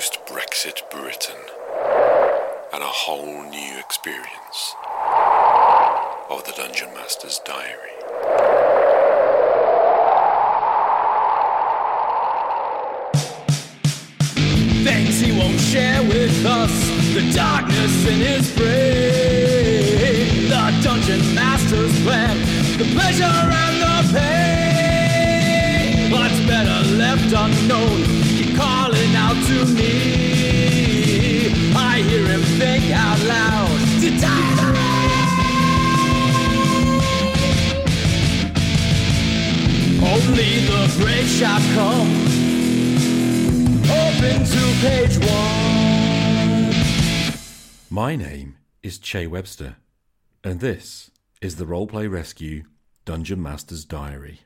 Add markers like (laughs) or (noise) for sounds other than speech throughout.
post Brexit Britain and a whole new experience of the Dungeon Master's Diary. Things he won't share with us, the darkness in his brain, the dungeon master's plan, the pleasure and the pain. What's better left unknown? To me. I hear him think out loud. To Only the come. Open to page one. My name is Che Webster, and this is the Roleplay Rescue Dungeon Master's Diary.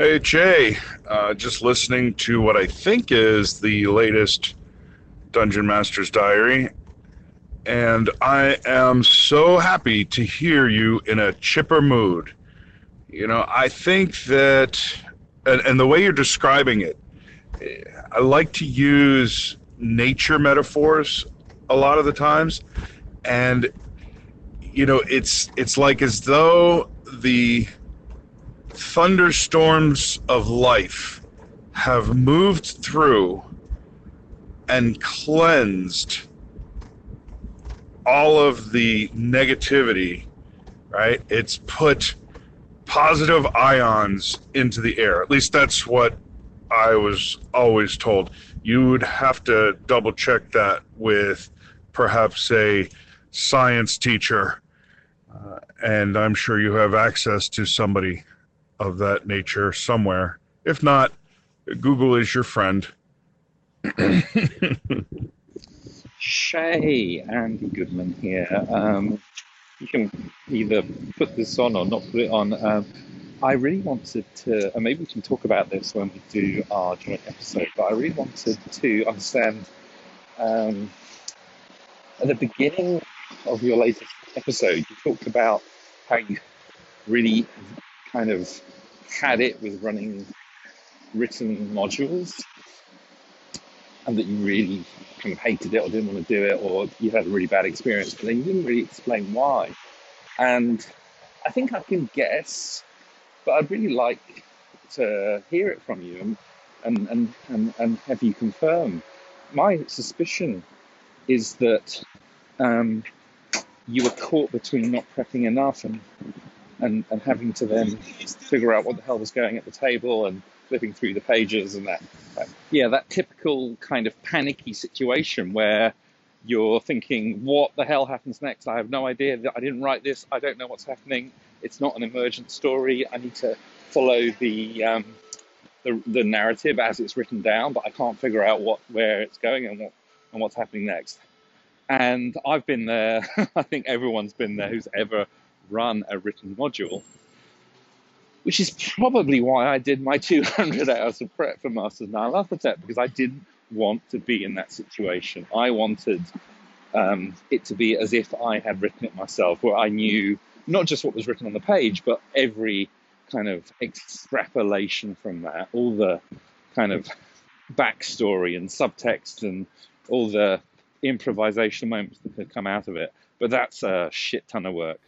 Hey, Jay. Uh, just listening to what I think is the latest Dungeon Master's Diary. And I am so happy to hear you in a chipper mood. You know, I think that, and, and the way you're describing it, eh, I like to use nature metaphors a lot of the times. And, you know, it's it's like as though the thunderstorms of life have moved through and cleansed all of the negativity, right? It's put positive ions into the air. At least that's what I was always told. You would have to double check that with perhaps a science teacher. Uh, and I'm sure you have access to somebody of that nature somewhere. If not, Google is your friend. Che, Andy Goodman here. Um, you can either put this on or not put it on. Um, I really wanted to, and maybe we can talk about this when we do our joint episode, but I really wanted to understand um, at the beginning of your latest episode, you talked about how you really kind of had it with running written modules and that you really kind of hated it or didn't want to do it or you had a really bad experience, but then you didn't really explain why. And I think I can guess, but I'd really like to hear it from you and, and, and, and, have you confirm. My suspicion is that um, you were caught between not prepping enough and, and, and having to then figure out what the hell was going at the table and flipping through the pages and that, yeah that typical kind of panicky situation where you're thinking what the hell happens next? I have no idea. I didn't write this. I don't know what's happening. It's not an emergent story. I need to follow the um, the, the narrative as it's written down but i can't figure out what where it's going and what and what's happening next. And i've been there. (laughs) I think everyone's been there who's ever run a written module which is probably why I did my (laughs) 200 hours of prep for Masks of Nyarlathotep because I didn't want to be in that situation. I wanted um, it to be as if I had written it myself, where I knew not just what was written on the page, but every kind of extrapolation from that, all the kind of backstory and subtext and all the improvisational moments that could come out of it. But that's a shit ton of work.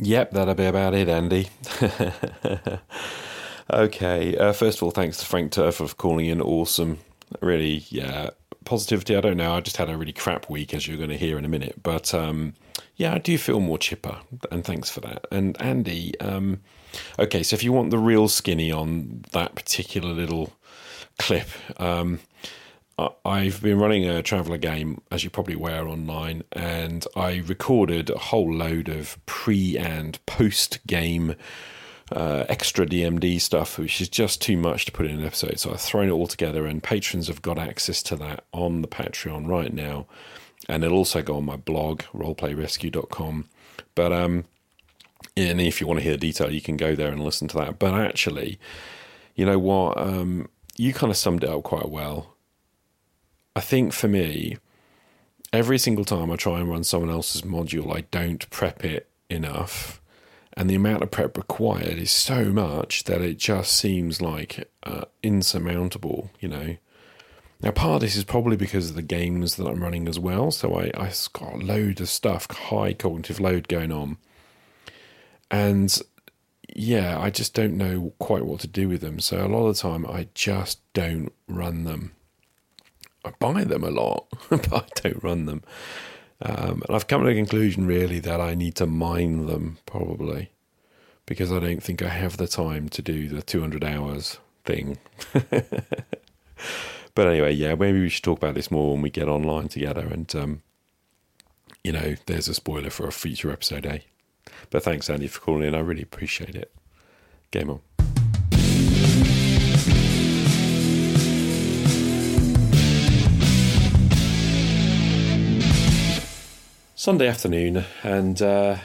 Yep, that'll be about it, Andy. (laughs) okay, uh, first of all, thanks to Frank Turf for calling in. Awesome. Really, yeah. Positivity, I don't know. I just had a really crap week, as you're going to hear in a minute. But um, yeah, I do feel more chipper, and thanks for that. And Andy, um, okay, so if you want the real skinny on that particular little clip, um, I've been running a traveller game, as you're probably aware, online, and I recorded a whole load of pre and post game uh, extra DMD stuff, which is just too much to put in an episode. So I've thrown it all together, and patrons have got access to that on the Patreon right now. And it'll also go on my blog, roleplayrescue.com. But, um, and if you want to hear the detail, you can go there and listen to that. But actually, you know what? Um, you kind of summed it up quite well. I think for me, every single time I try and run someone else's module, I don't prep it enough. And the amount of prep required is so much that it just seems like uh, insurmountable, you know. Now, part of this is probably because of the games that I'm running as well. So I, I got a load of stuff, high cognitive load going on. And yeah, I just don't know quite what to do with them. So a lot of the time, I just don't run them. I buy them a lot, (laughs) but I don't run them. Um, and I've come to the conclusion really that I need to mine them probably because I don't think I have the time to do the 200 hours thing. (laughs) but anyway, yeah, maybe we should talk about this more when we get online together. And, um, you know, there's a spoiler for a future episode, eh? But thanks, Andy, for calling in. I really appreciate it. Game on. Sunday afternoon, and uh,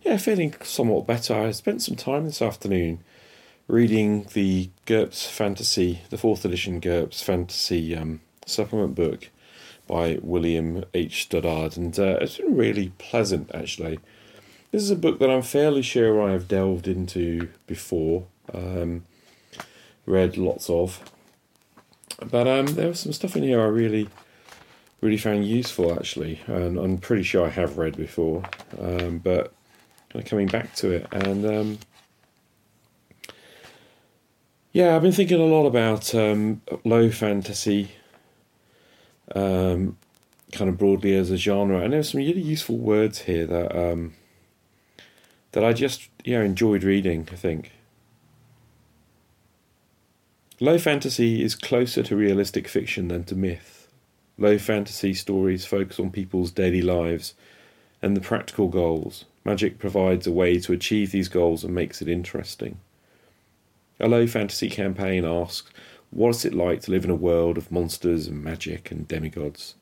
yeah, feeling somewhat better. I spent some time this afternoon reading the GURPS Fantasy, the fourth edition GURPS Fantasy um, supplement book by William H. Stoddard, and uh, it's been really pleasant actually. This is a book that I'm fairly sure I have delved into before, um, read lots of, but um, there was some stuff in here I really, really found useful actually, and I'm pretty sure I have read before, um, but kind of coming back to it, and um, yeah, I've been thinking a lot about um, low fantasy, um, kind of broadly as a genre, and there's some really useful words here that um, that I just yeah enjoyed reading. I think low fantasy is closer to realistic fiction than to myth. Low fantasy stories focus on people's daily lives and the practical goals. Magic provides a way to achieve these goals and makes it interesting. A low fantasy campaign asks, What's it like to live in a world of monsters and magic and demigods?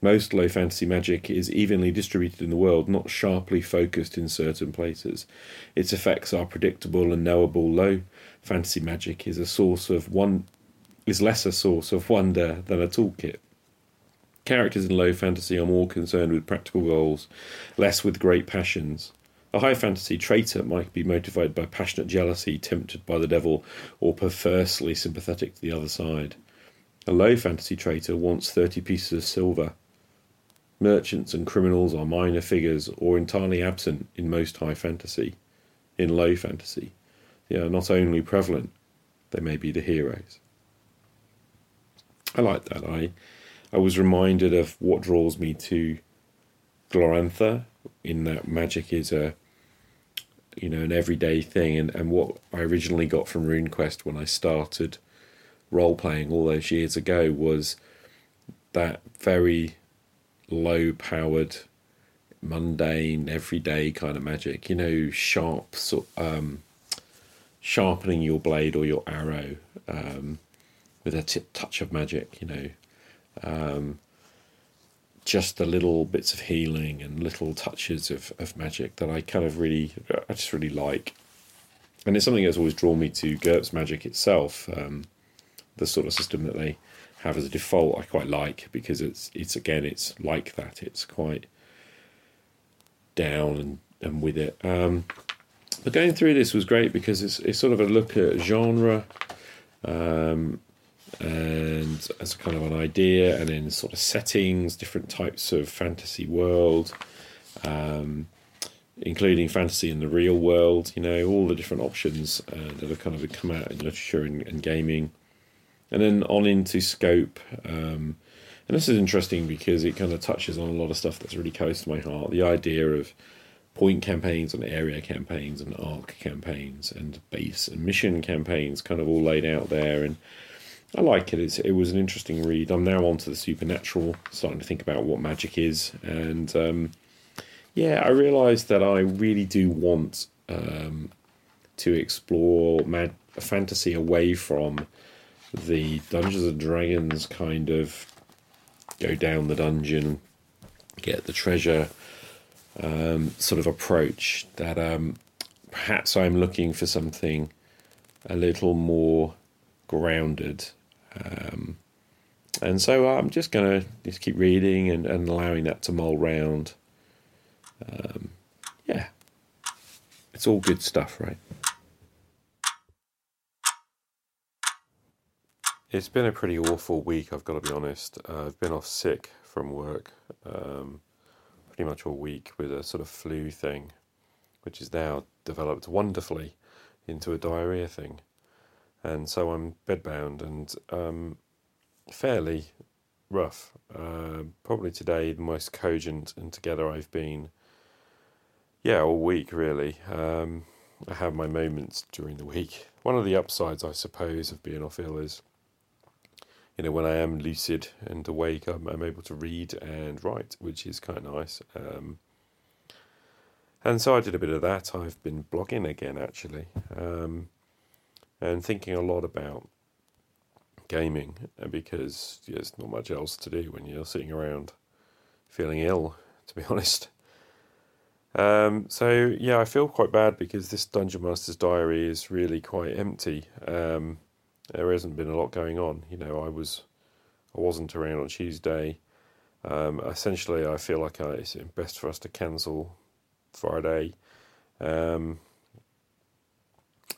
Most low fantasy magic is evenly distributed in the world, not sharply focused in certain places. Its effects are predictable and knowable. Low fantasy magic is a source of one is less a source of wonder than a toolkit. Characters in low fantasy are more concerned with practical goals, less with great passions. A high fantasy traitor might be motivated by passionate jealousy, tempted by the devil, or perversely sympathetic to the other side. A low fantasy traitor wants 30 pieces of silver. Merchants and criminals are minor figures or entirely absent in most high fantasy. In low fantasy, they are not only prevalent, they may be the heroes. I like that. I I was reminded of what draws me to Glorantha, in that magic is a you know an everyday thing. And, and what I originally got from RuneQuest when I started role playing all those years ago was that very low powered mundane everyday kind of magic. You know sharp sort um, sharpening your blade or your arrow um, with a t- touch of magic you know um, just the little bits of healing and little touches of, of magic that I kind of really, I just really like. And it's something that's always drawn me to GURPS magic itself. Um, the sort of system that they have as a default, I quite like because it's it's again it's like that. It's quite down and, and with it. Um, but going through this was great because it's it's sort of a look at genre. Um, and as kind of an idea, and then sort of settings, different types of fantasy world, um, including fantasy in the real world. You know, all the different options uh, that have kind of come out in literature and, and gaming, and then on into scope. Um, and this is interesting because it kind of touches on a lot of stuff that's really close to my heart. The idea of point campaigns and area campaigns and arc campaigns and base and mission campaigns kind of all laid out there and I like it. It's, it was an interesting read. I'm now on to the supernatural, starting to think about what magic is. And um, yeah, I realised that I really do want um, to explore mad- fantasy away from the Dungeons and Dragons kind of go down the dungeon, get the treasure um, sort of approach. That um, perhaps I'm looking for something a little more grounded um, and so I'm just going to just keep reading and, and allowing that to mull round. Um, yeah, it's all good stuff, right? it's been a pretty awful week. I've got to be honest. Uh, I've been off sick from work um, pretty much all week with a sort of flu thing, which has now developed wonderfully into a diarrhea thing, and so I'm bedbound and um, fairly rough. Uh, probably today the most cogent and together I've been. Yeah, all week really. Um, I have my moments during the week. One of the upsides, I suppose, of being off ill is, you know, when I am lucid and awake, I'm, I'm able to read and write, which is kind of nice. Um, and so I did a bit of that. I've been blogging again, actually, um, and thinking a lot about gaming because yeah, there's not much else to do when you're sitting around feeling ill, to be (laughs) honest. Um, so yeah, I feel quite bad because this Dungeon Master's Diary is really quite empty. Um, there hasn't been a lot going on. You know, I was, I wasn't around on Tuesday. Um, essentially, I feel like I, it's best for us to cancel Friday, um,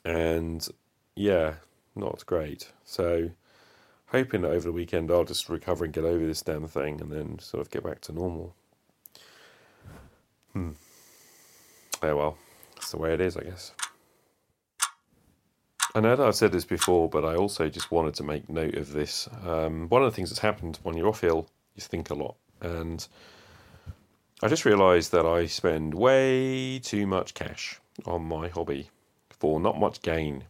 and yeah, not great. So, hoping that over the weekend I'll just recover and get over this damn thing, and then sort of get back to normal. Hmm. Oh well, that's the way it is, I guess. I know that I've said this before, but I also just wanted to make note of this. Um, one of the things that's happened when you're off ill, you think a lot. And I just realised that I spend way too much cash on my hobby for not much gain.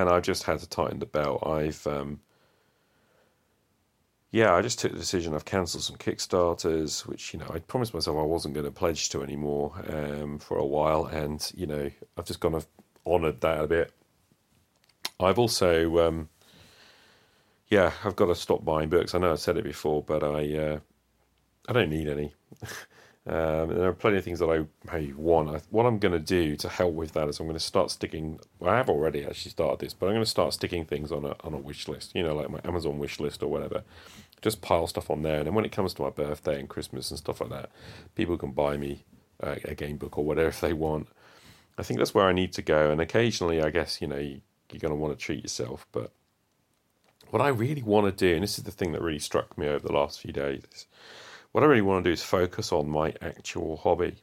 And I've just had to tighten the belt. I've um, yeah, I just took the decision. I've cancelled some Kickstarters, which you know I promised myself I wasn't going to pledge to anymore um, for a while, and you know I've just kind of honoured that a bit. I've also, um, yeah, I've got to stop buying books. I know I've said it before, but I, uh, I don't need any. (laughs) Um, there are plenty of things that I may want. I, what I'm going to do to help with that is I'm going to start sticking. I have already actually started this, but I'm going to start sticking things on a on a wish list. You know, like my Amazon wish list or whatever. Just pile stuff on there, and then when it comes to my birthday and Christmas and stuff like that, people can buy me a, a game book or whatever if (laughs) they want. I think that's where I need to go. And occasionally, I guess you know you, you're going to want to treat yourself, but what I really want to do, and this is the thing that really struck me over the last few days what I really want to do is focus on my actual hobby.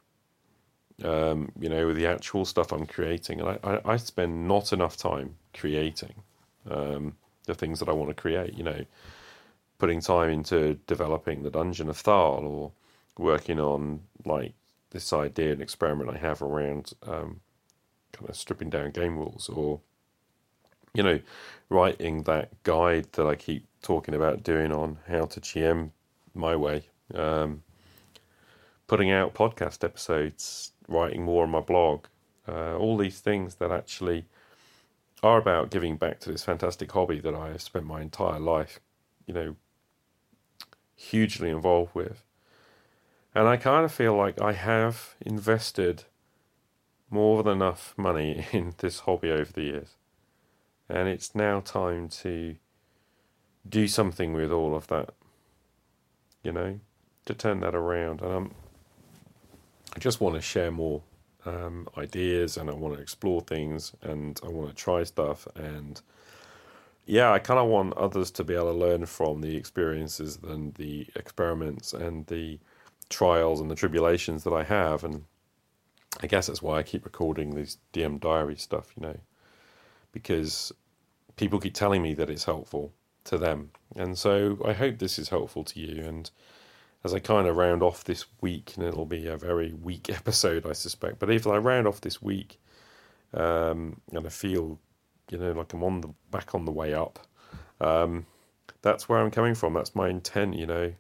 Um, you know, the actual stuff I'm creating, and I, I, I spend not enough time creating um, the things that I want to create. You know, putting time into developing the Dungeon of Thal, or working on like this idea and experiment I have around um, kind of stripping down game rules, or you know, writing that guide that I keep talking about doing on how to GM my way um, putting out podcast episodes, writing more on my blog, uh, all these things that actually are about giving back to this fantastic hobby that I have spent my entire life, you know, hugely involved with. And I kind of feel like I have invested more than enough money (laughs) in this hobby over the years. And it's now time to do something with all of that, you know? To turn that around. And I'm, I just want to share more um, ideas and I want to explore things and I want to try stuff. And yeah, I kind of want others to be able to learn from the experiences and the experiments and the trials and the tribulations that I have. And I guess that's why I keep recording these DM diary stuff, you know, because people keep telling me that it's helpful to them. And so I hope this is helpful to you. And as I kind of round off this week, and it'll be a very weak (laughs) episode, I suspect. But if I round off this week, um, and I feel, you know, like I'm on the back on the way up, um, that's where I'm coming from. That's my intent. You know,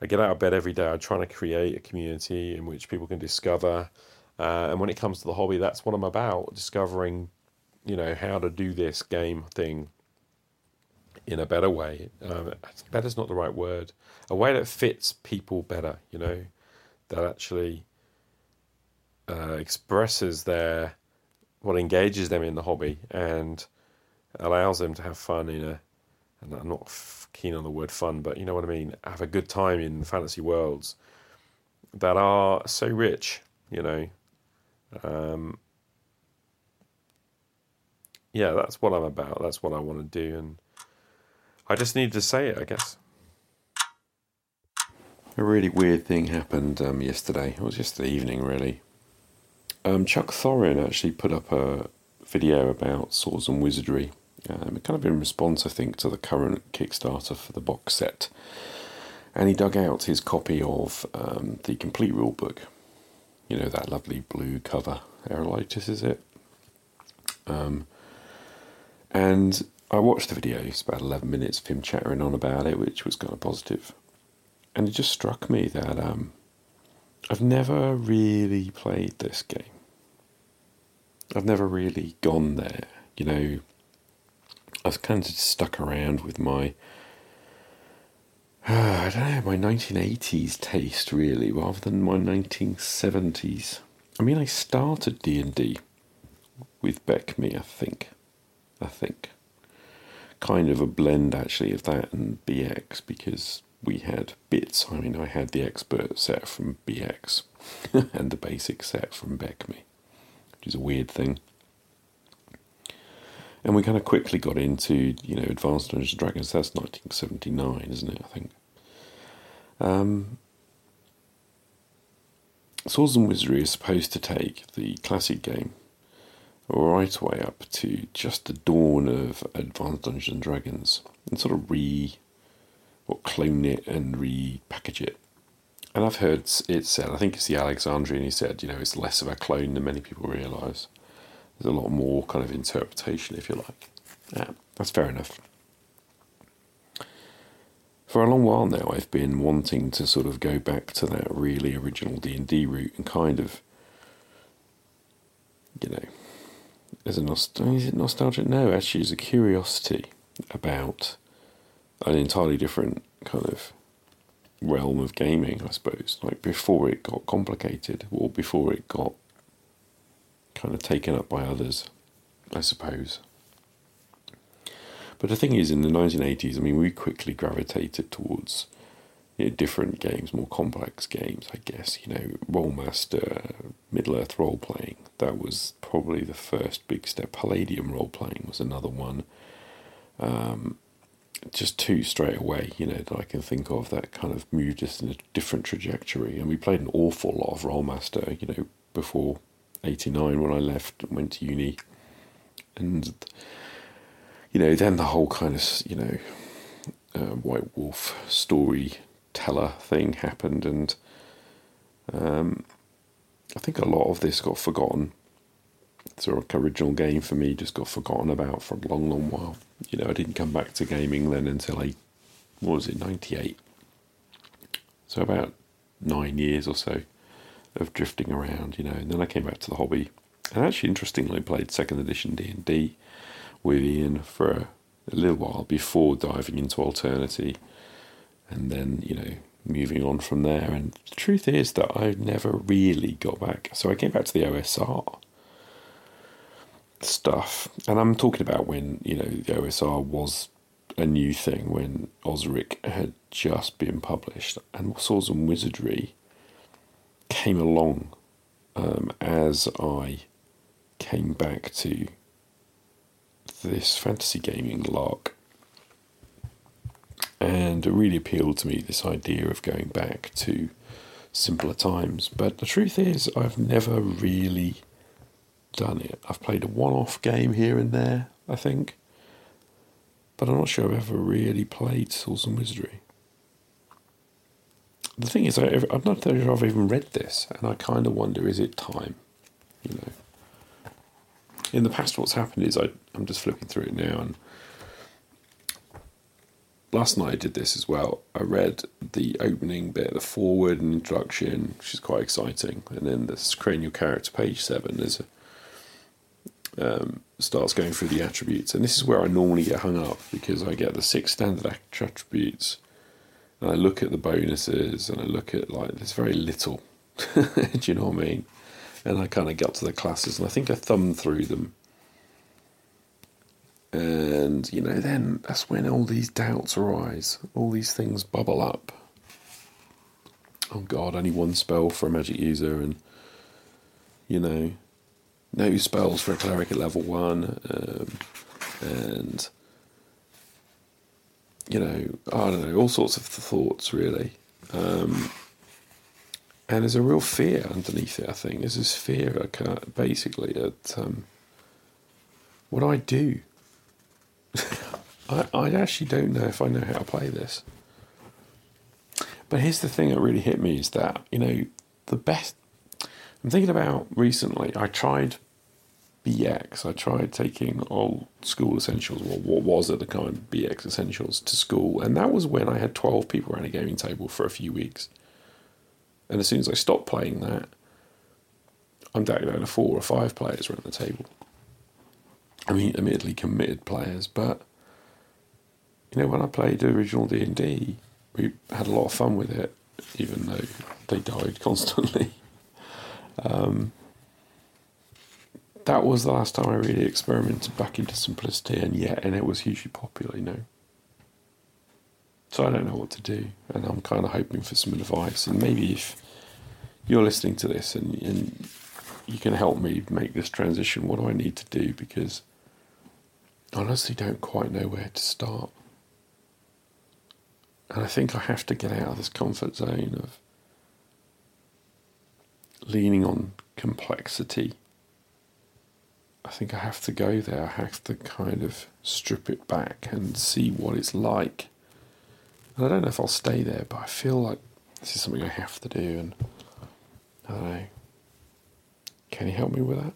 I get out of bed every day. I'm trying to create a community in which people can discover. Uh, and when it comes to the hobby, that's what I'm about: discovering, you know, how to do this game thing in a better way. Um, not the right word. A way that fits people better, you know, that actually uh, expresses their what engages them in the hobby and allows them to have fun in a. And I'm not keen on the word fun, but you know what I mean. Have a good time in fantasy worlds that are so rich, you know. Um, yeah, that's what I'm about. That's what I want to do, and I just needed to say it, I guess. A really weird thing happened um, yesterday. It was yesterday evening, really. Um, Chuck Thorin actually put up a video about swords and wizardry. Um, kind of in response, I think, to the current Kickstarter for the box set. And he dug out his copy of um, the complete rule book. You know, that lovely blue cover. Erol Otus, is it? Um, and I watched the video. It's about 11 minutes of him chattering on about it, which was kind of positive. And it just struck me that um, I've never really played this game. I've never really gone there. You know, I've kind of stuck around with my, uh, (sighs) I don't know, my 1980s taste really, rather than my 1970s. I mean, I started D and D with BECMI, I think. I think. Kind of a blend actually of that and BX because we had bits. I mean, I had the expert set from BX (laughs) and the basic set from BECMI, which is a weird thing. And we kind of quickly got into, you know, Advanced Dungeons and Dragons. That's 1979, isn't it? I think. Um, Swords and Wizardry is supposed to take the classic game right away up to just the dawn of Advanced Dungeons and Dragons and sort of re or clone it and repackage it. And I've heard it said, I think it's the Alexandrian, he said, you know, it's less of a clone than many people realise. There's a lot more kind of interpretation, if you like. Yeah, that's fair enough. For a long while now, I've been wanting to sort of go back to that really original D and D route and kind of, you know, as a nostalgia. Is it nostalgia? No, actually, it's a curiosity about an entirely different kind of realm of gaming, I suppose. Like before it got complicated, or before it got kind of taken up by others, I suppose. But the thing is, in the 1980s, I mean, we quickly gravitated towards you know, different games, more complex games, I guess. You know, Rolemaster, Middle Earth role playing. That was probably the first big step. Palladium role playing was another one. Um, just two straight away, you know, that I can think of that kind of moved us in a different trajectory. And we played an awful lot of Rolemaster, you know, before 89 when I left and went to uni. And, you know, then the whole kind of, you know, uh, White Wolf storyteller thing happened. And um, I think a lot of this got forgotten. Sort of original game for me just got forgotten about for a long, long while. You know, I didn't come back to gaming then until I, what was it, 98. So about nine years or so of drifting around, you know. And then I came back to the hobby, and actually, interestingly, played second edition D and D with Ian for a, a, little while before diving into Alternity, and then you know moving on from there. And the truth is that I never really got back. So I came back to the OSR stuff, and I'm talking about when you know the OSR was a new thing when Osric had just been published, and Swords and Wizardry came along um, as I came back to this fantasy gaming lark. And it really appealed to me this idea of going back to simpler times. But the truth is, I've never really done it. I've played a one off game here and there, I think. But I'm not sure I've ever really played Swords and Wizardry the thing is, I, I'm not sure I've even read this, and I kind of wonder: is it time? You know. In the past, what's happened is I, I'm just flipping through it now, and last night I did this as well. I read the opening bit, the forward and introduction, which is quite exciting, and then this cranial character, page seven, is a um, starts going through the attributes, and this is where I normally get hung up because I get the six standard attributes and I look at the bonuses and I look at like there's very little. (laughs) Do you know what I mean? And I kind of got to the classes and I think I thumbed through them. And you know, then that's when all these doubts arise, all these things bubble up. Oh God, only one spell for a magic user, and you know, no spells for a cleric at level one, um, and you know, I don't know, all sorts of thoughts really. Um, and there's a real fear underneath it. I think there's this fear, basically, that um, what do I do? (laughs) I, I actually don't know if I know how to play this. But here's the thing that really hit me is that you know the best. I'm thinking about recently. I tried BX. I tried taking old school essentials, or what was at the time BX essentials, to school, and that was when I had 12 people around a gaming table for a few weeks. And as soon as I stopped playing that, I'm down to four or five players around the table. I mean, admittedly committed players, but you know, when I played the original D and D, we had a lot of fun with it, even though they died (laughs) constantly. um, that was the last time I really experimented back into simplicity, and yet, and it was hugely popular, you know. So I don't know what to do, and I'm kind of hoping for some advice. And maybe if you're listening to this and, and you can help me make this transition, what do I need to do? Because honestly don't quite know where to start. And I think I have to get out of this comfort zone of leaning on complexity I think I have to go there. I have to kind of strip it back and see what it's like. And I don't know if I'll stay there, but I feel like this is something I have to do. And I don't know. Can you help me with that?